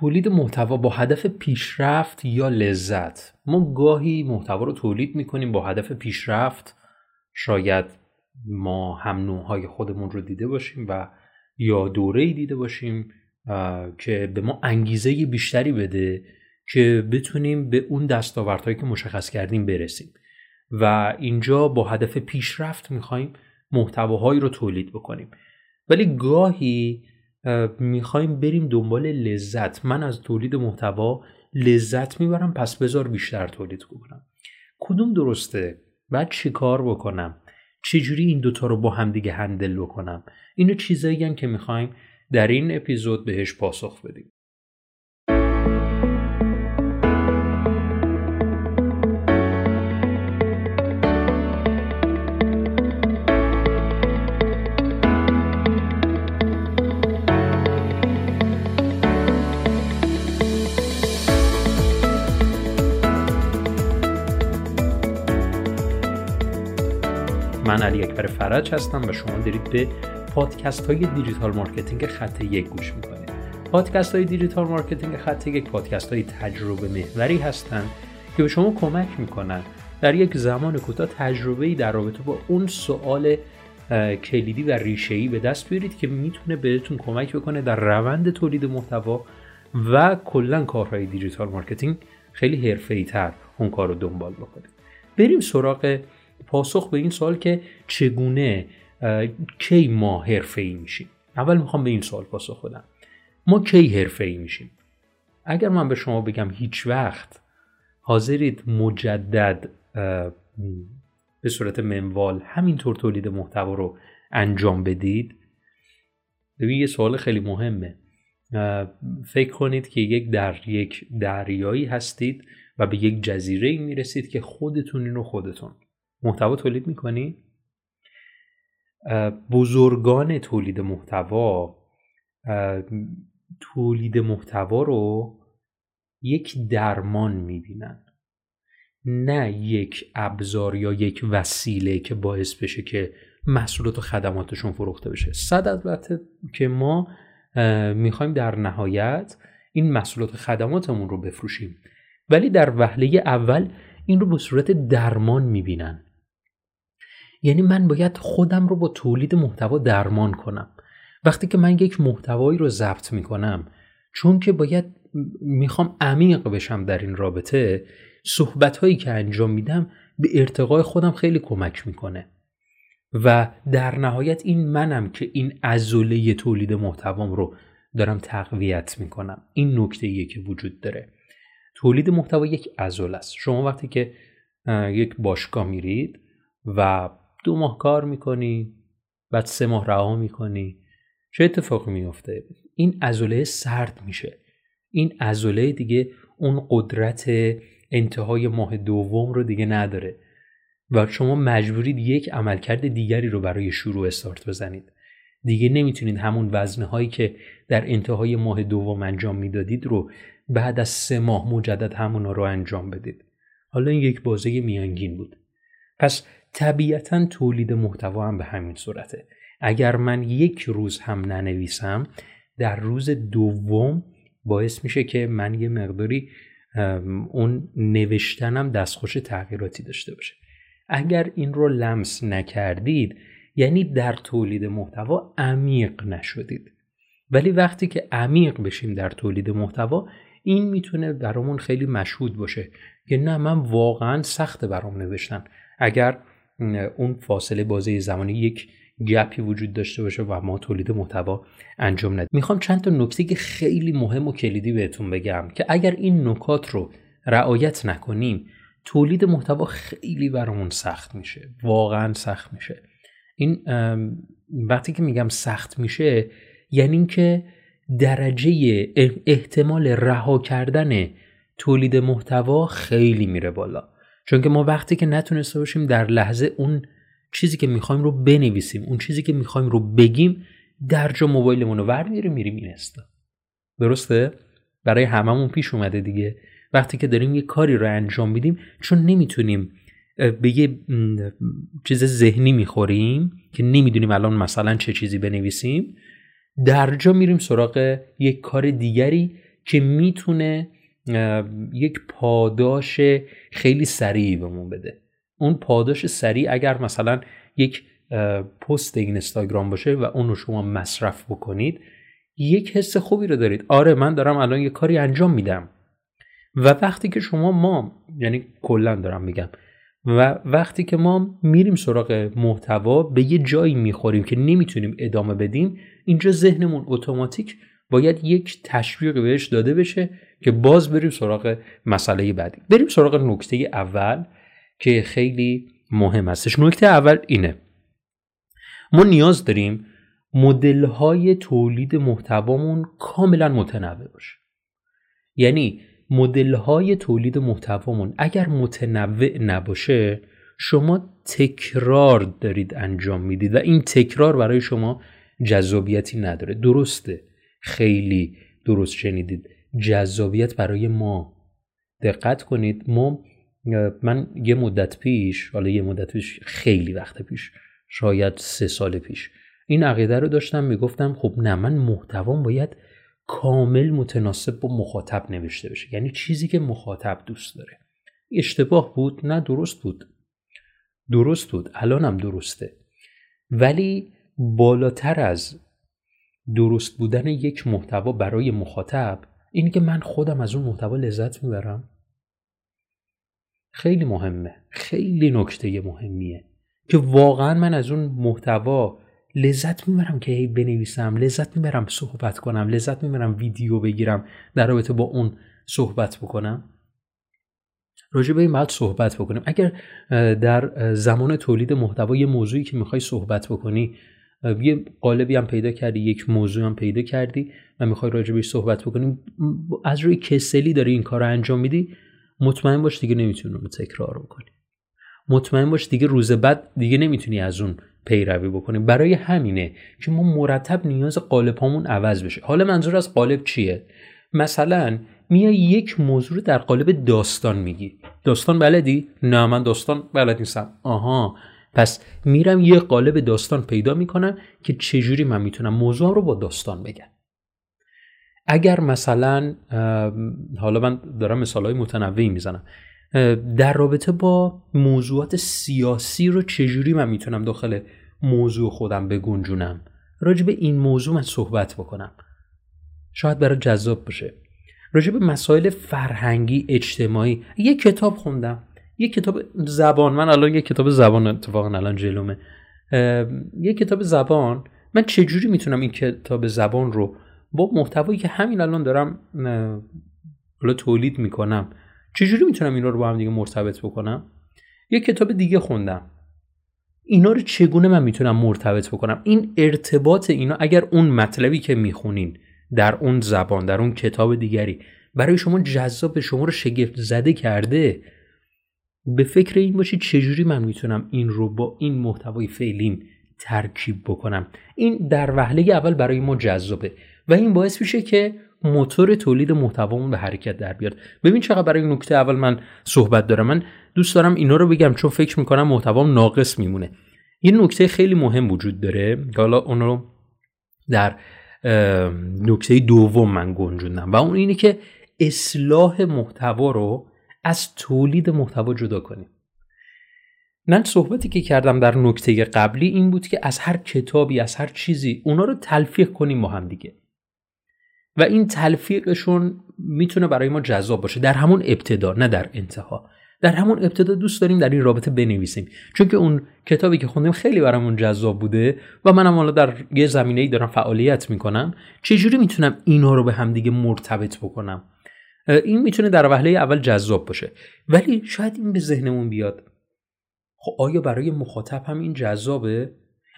تولید محتوا با هدف پیشرفت یا لذت؟ ما گاهی محتوا رو تولید می‌کنیم با هدف پیشرفت. شاید ما هم نوعهای خودمون رو دیده باشیم و یا دوره دیده باشیم که به ما انگیزه بیشتری بده که بتونیم به اون دستاوردهایی که مشخص کردیم برسیم. و اینجا با هدف پیشرفت می‌خوایم محتواهایی رو تولید بکنیم. ولی گاهی می‌خوایم بریم دنبال لذت. من از تولید محتوا لذت می‌برم پس بذار بیشتر تولید کنم کدوم درسته؟ بعد چی کار بکنم؟ چجوری این دوتا رو با همدیگه هندل بکنم؟ اینو چیزایی که می‌خوایم در این اپیزود بهش پاسخ بدیم. من علی اکبر فرج هستم و شما دارید به پادکست های دیجیتال مارکتینگ خط یک گوش می‌کنید. پادکست های دیجیتال مارکتینگ خط یک پادکست های تجربه محوری هستند که به شما کمک می‌کنن در یک زمان کوتاه تجربه ای در رابطه با اون سوال کلیدی و ریشه‌ای به دست بیارید که می‌تونه بهتون کمک بکنه در روند تولید محتوا و کلا کارهای دیجیتال مارکتینگ خیلی حرفه‌ای تر اون کار رو دنبال بکنید. بریم سراغ پاسخ به این سوال که چگونه کی ما حرفه ای میشیم؟ اول می‌خوام به این سوال پاسخ بدم. ما کی حرفه ای میشیم؟ اگر من به شما بگم هیچ وقت حاضرید مجدد به صورت منوال همینطور تولید محتوا رو انجام بدید ببین یه سوال خیلی مهمه. فکر کنید که یک در یک دریایی هستید و به یک جزیره می‌رسید که خودتون رو خودتون محتوا تولید می‌کنی؟ بزرگان تولید محتوا تولید محتوا رو یک درمان می‌بینن. نه یک ابزار یا یک وسیله که باعث بشه که محصولات و خدماتشون فروخته بشه. صد البته که ما می‌خوایم در نهایت این محصولات و خدماتمون رو بفروشیم. ولی در وهله اول این رو به صورت درمان می‌بینن. یعنی من باید خودم رو با تولید محتوا درمان کنم. وقتی که من یک محتوایی رو ضبط می‌کنم چون که باید می‌خوام عمیق بشم در این رابطه صحبت هایی که انجام میدم به ارتقای خودم خیلی کمک می‌کنه. و در نهایت این منم که این ازوله تولید محتوام رو دارم تقویت می‌کنم. این نکته ایه که وجود داره. تولید محتوا یک ازوله است. شما وقتی که یک باشگاه میرید و دو ماه کار می‌کنی بعد سه ماه رها می‌کنی. چه اتفاقی میفته این ازوله سرد میشه. این ازوله دیگه اون قدرت انتهای ماه دوم رو دیگه نداره. و شما مجبورید یک عملکرد دیگری رو برای شروع استارت بزنید. دیگه نمی‌تونید همون وزنه هایی که در انتهای ماه دوم انجام می‌دادید رو بعد از سه ماه مجدد همون رو انجام بدید. حالا این یک بازه میانگین بود. پس طبیعتا تولید محتوا هم به همین صورته. اگر من یک روز هم ننویسم در روز دوم باعث میشه که من یه مقداری اون نوشتنم دستخوش تغییراتی داشته باشه. اگر این رو لمس نکردید یعنی در تولید محتوا عمیق نشدید. ولی وقتی که عمیق بشیم در تولید محتوا این می‌تونه برامون خیلی مشهود باشه که نه من واقعا سخت برام نوشتن. اگر اون فاصله بازه زمانی یک گپی وجود داشته باشه و ما تولید محتوا انجام ندیم. می‌خوام چند تا نکته که خیلی مهم و کلیدی بهتون بگم که اگر این نکات رو رعایت نکنیم تولید محتوا خیلی برامون سخت میشه. واقعا سخت میشه. این وقتی که میگم سخت میشه یعنی اینکه درجه احتمال رها کردن تولید محتوا خیلی میره بالا. چون که ما وقتی که نتونسته باشیم در لحظه اون چیزی که می‌خوایم رو بنویسیم اون چیزی که می‌خوایم رو بگیم در جا موبایلمون رو ور میریم میریم اینستا درسته؟ برای هممون پیش اومده دیگه. وقتی که داریم یه کاری رو انجام میدیم چون نمی‌تونیم به یه چیز ذهنی می‌خوریم که نمی‌دونیم الان مثلا چه چیزی بنویسیم در جا میریم سراغ یک کار دیگری که می‌تونه یک پاداش خیلی سریعی بهمون بده. اون پاداش سریع اگر مثلا یک پست اینستاگرام باشه و اون رو شما مصرف بکنید یک حس خوبی رو دارید. آره من دارم الان یه کاری انجام میدم. و وقتی که شما ما یعنی کلا دارم میگم و وقتی که ما میریم سراغ محتوا به یه جایی می‌خوریم که نمی‌تونیم ادامه بدیم اینجا ذهنمون اتوماتیک باید یک تشویق بهش داده بشه که باز بریم سراغ مسئله بعدی. بریم سراغ نکته اول که خیلی مهم هستش. نکته اول اینه. ما نیاز داریم مدل های تولید محتوامون کاملا متنوع باشه. یعنی مدل های تولید محتوامون اگر متنوع نباشه شما تکرار دارید انجام می‌دید و این تکرار برای شما جذابیتی نداره. درسته. خیلی درست شنیدید. جذابیت برای ما. دقت کنید ما من یه مدت پیش حالا یه مدت پیش خیلی وقت پیش شاید سه سال پیش این عقیده رو داشتم می‌گفتم خب نه من محتوام باید کامل متناسب با مخاطب نوشته بشه. یعنی چیزی که مخاطب دوست داره. اشتباه بود؟ نه درست بود. درست بود. الانم درسته. ولی بالاتر از درست بودن یک محتوا برای مخاطب اینه که من خودم از اون محتوا لذت می‌برم. خیلی مهمه خیلی نکته مهمیه که واقعا من از اون محتوا لذت می‌برم که هی بنویسم لذت می‌برم صحبت کنم لذت می‌برم ویدیو بگیرم در رابطه با اون صحبت بکنم. راجع به این بعد صحبت بکنیم. اگر در زمان تولید محتوا یه موضوعی که می‌خوای صحبت بکنی یه قالبی هم پیدا کردی یک موضوع هم پیدا کردی و می‌خوای بهش صحبت بکنیم. از روی کسلی داری این کار رو انجام میدی مطمئن باش دیگه نمی‌تونی رو تکرار بکنی. مطمئن باش دیگه روز بعد دیگه نمی‌تونی از اون پیروی بکنیم برای همینه که ما مرتب نیاز قالب هامون عوض بشه. حالا منظور از قالب چیه؟ مثلا میای یک موضوع در قالب داستان میگی. داستان بلدی؟ نه من داستان بلد نیستم. آها. پس میرم یه قالب داستان پیدا می‌کنم که چجوری من می‌تونم موضوع رو با داستان بگم. اگر مثلا حالا من دارم مثال های متنوعی می‌زنم در رابطه با موضوعات سیاسی رو چجوری من می‌تونم داخل موضوع خودم بگنجونم راجع به این موضوع من صحبت بکنم. شاید برای جذاب باشه. راجع به مسائل فرهنگی اجتماعی یه کتاب خوندم. یه کتاب زبان من الان یه کتاب زبان اتفاقا الان جلومه. یه کتاب زبان من چجوری می‌تونم این کتاب زبان رو با محتوایی که همین الان دارم حالا تولید می‌کنم چجوری می‌تونم اینا رو با هم دیگه مرتبط بکنم؟ یه کتاب دیگه خوندم. اینا رو چگونه من می‌تونم مرتبط بکنم؟ این ارتباط اینا اگر اون مطلبی که می‌خونین در اون زبان در اون کتاب دیگری برای شما جذاب شما رو شگفت زده کرده به فکر این باشید چجوری من می‌تونم این رو با این محتوای فعلیم ترکیب بکنم؟ این در وهله اول برای ما جذابه و این باعث میشه که موتور تولید محتوامون به حرکت در بیاد. ببین چقدر برای نکته اول من صحبت دارم. من دوست دارم اینا رو بگم چون فکر می‌کنم محتوام ناقص میمونه. یه نکته خیلی مهم وجود داره. که حالا اون رو در نکته دوم من گنجوندم و اون اینه که اصلاح محتوا رو از تولید محتوا جدا کنیم. من صحبتی که کردم در نکته قبلی این بود که از هر کتابی از هر چیزی اونا رو تلفیق کنیم با هم دیگه. و این تلفیقشون می‌تونه برای ما جذاب باشه. در همون ابتدا نه در انتها. در همون ابتدا دوست داریم در این رابطه بنویسیم. چون که اون کتابی که خوندیم خیلی برامون جذاب بوده و منم حالا در یه زمینه ای دارم فعالیت می‌کنم. چجوری می‌تونم اینا رو به همدیگه مرتبط بکنم؟ این می‌تونه در وهله اول جذاب باشه. ولی شاید این به ذهنمون بیاد. خب آیا برای مخاطب هم این جذابه؟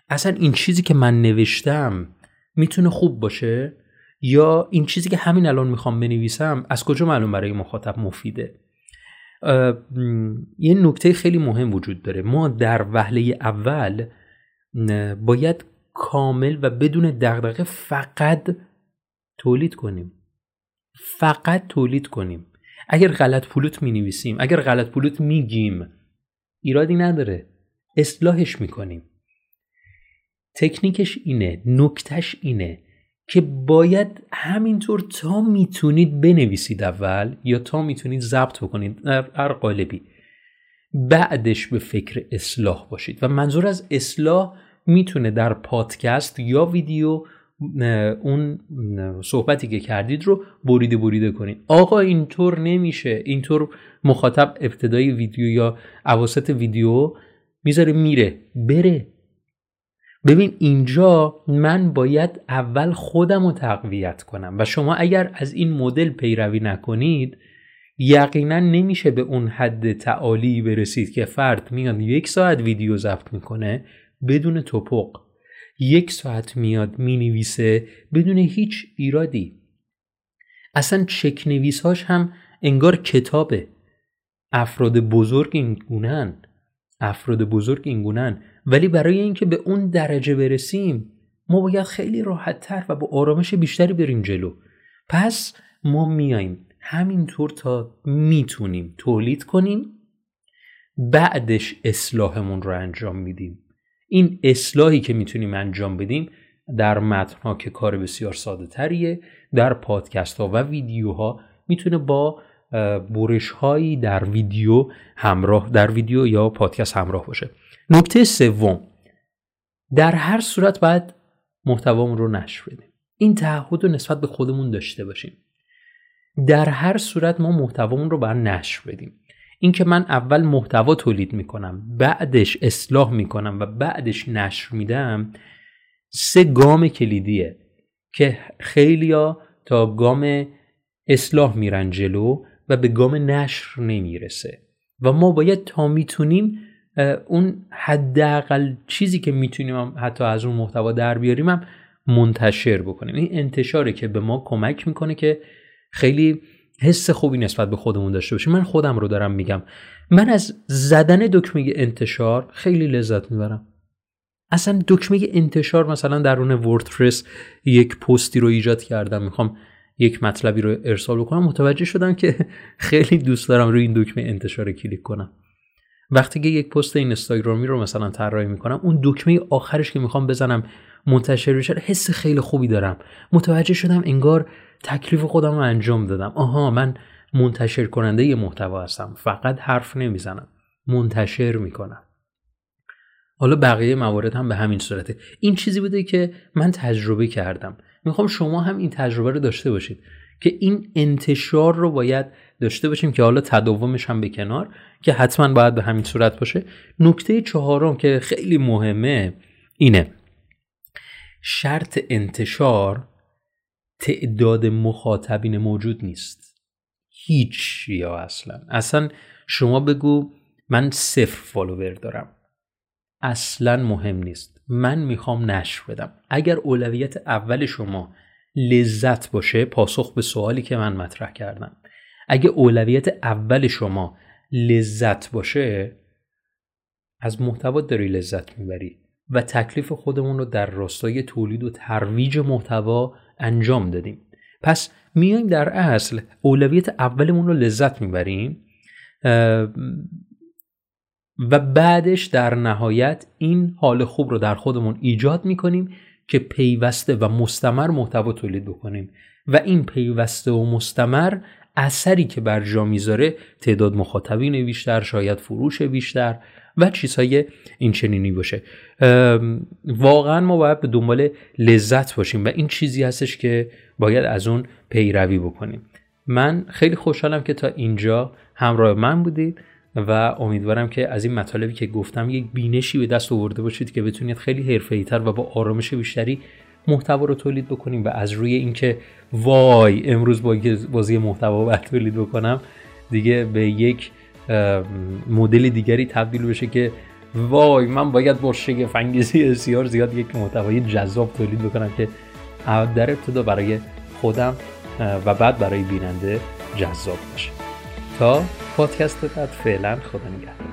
اصلا این چیزی که من نوشتم می‌تونه خوب باشه؟ یا این چیزی که همین الان می‌خوام بنویسم از کجا معلوم برای مخاطب مفیده؟ یه نکته خیلی مهم وجود داره. ما در وهله اول باید کامل و بدون دغدغه فقط تولید کنیم. فقط تولید کنیم. اگر غلط پولوت می نویسیم اگر غلط پولوت میگیم ایرادی نداره. اصلاحش می‌کنیم. تکنیکش اینه نکتش اینه که باید همینطور تا می‌تونید بنویسید اول یا تا می‌تونید ضبط بکنید. در هر قالبی. بعدش به فکر اصلاح باشید. و منظور از اصلاح می‌تونه در پادکست یا ویدیو اون صحبتی که کردید رو بریده بریده کنید آقا اینطور نمیشه. اینطور مخاطب ابتدای ویدیو یا اواسط ویدیو می‌ذاره میره. بره. ببین اینجا من باید اول خودم رو تقویت کنم و شما اگر از این مدل پیروی نکنید یقینا نمیشه به اون حد تعالی برسید که فرد میاد یک ساعت ویدیو ضبط می‌کنه بدون توپق. یک ساعت میاد می‌نویسه بدون هیچ ایرادی. اصلا چک نویسهاش هم انگار کتابه. افراد بزرگ این گونن افراد بزرگ این گونن ولی برای اینکه به اون درجه برسیم ما باید خیلی راحت تر و با آرامش بیشتری بریم جلو. پس ما میایم همینطور تا می‌تونیم تولید کنیم بعدش اصلاحمون رو انجام میدیم. این اصلاحی که می‌تونیم انجام بدیم در متنها که کار بسیار ساده تریه در پادکست ها و ویدیوها می‌تونه با برش هایی در ویدیو همراه در ویدیو یا پادکست همراه باشه. نکته سوم در هر صورت باید محتوامون رو نشر بدیم. این تعهد رو نسبت به خودمون داشته باشیم. در هر صورت ما محتوامون رو باید نشر بدیم. اینکه من اول محتوا تولید می‌کنم بعدش اصلاح می‌کنم و بعدش نشر میدم سه گام کلیدیه که خیلیا تا گام اصلاح میرن جلو و به گام نشر نمی‌رسه. و ما باید تا می‌تونیم اون حداقل چیزی که می‌تونیم حتی از اون محتوا در بیاریم هم منتشر بکنیم. این انتشاره که به ما کمک می‌کنه که خیلی حس خوبی نسبت به خودمون داشته باشیم. من خودم رو دارم میگم. من از زدن دکمه انتشار خیلی لذت می‌برم. اصلا دکمه انتشار مثلا درون وردپرس یک پستی رو ایجاد کردم می‌خوام یک مطلبی رو ارسال بکنم. متوجه شدم که خیلی دوست دارم روی این دکمه انتشار کلیک کنم. وقتی که یک پست اینستاگرامی رو مثلا طراحی می‌کنم اون دکمه آخرش که می‌خوام بزنم منتشر بشه حس خیلی خوبی دارم. متوجه شدم انگار تکلیف خودم رو انجام دادم. آها من منتشر کننده یه محتوا هستم. فقط حرف نمی‌زنم. منتشر می‌کنم. حالا بقیه موارد هم به همین صورته. این چیزی بوده که من تجربه کردم. می‌خوام شما هم این تجربه رو داشته باشید که این انتشار رو باید داشته باشیم که حالا تداومش هم به کنار که حتما باید به همین صورت باشه. نکته چهارم که خیلی مهمه اینه. شرط انتشار تعداد مخاطبین موجود نیست. هیچ یا اصلا. اصلا شما بگو من صفر فالوور دارم. اصلا مهم نیست. من می‌خوام نشر بدم. اگر اولویت اول شما لذت باشه پاسخ به سوالی که من مطرح کردم. اگه اولویت اول شما لذت باشه از محتوا داری لذت می‌بری و تکلیف خودمون رو در راستای تولید و ترویج محتوا انجام دادیم. پس میایم در اصل اولویت اولمون رو لذت می‌بریم و بعدش در نهایت این حال خوب رو در خودمون ایجاد می‌کنیم که پیوسته و مستمر محتوا تولید بکنیم. و این پیوسته و مستمر اثری که بر جا می‌ذاره تعداد مخاطبین بیشتر شاید فروش بیشتر و چیزهای این چنینی باشه واقعا ما باید به دنبال لذت باشیم و این چیزی هستش که باید از اون پیروی بکنیم. من خیلی خوشحالم که تا اینجا همراه من بودید و امیدوارم که از این مطالبی که گفتم یک بینشی به دست آورده باشید که بتونید خیلی حرفه‌ای‌تر و با آرامش بیشتری محتوا رو تولید بکنیم و از روی اینکه وای امروز با بازی محتوا تولید بکنم دیگه به یک مدل دیگری تبدیل بشه که وای من باید با شگفت انگیزی بسیار زیاد یک محتوای جذاب تولید بکنم که در ابتدا برای خودم و بعد برای بیننده جذاب باشه. تا پادکست بعد فعلا خدا نگهدار.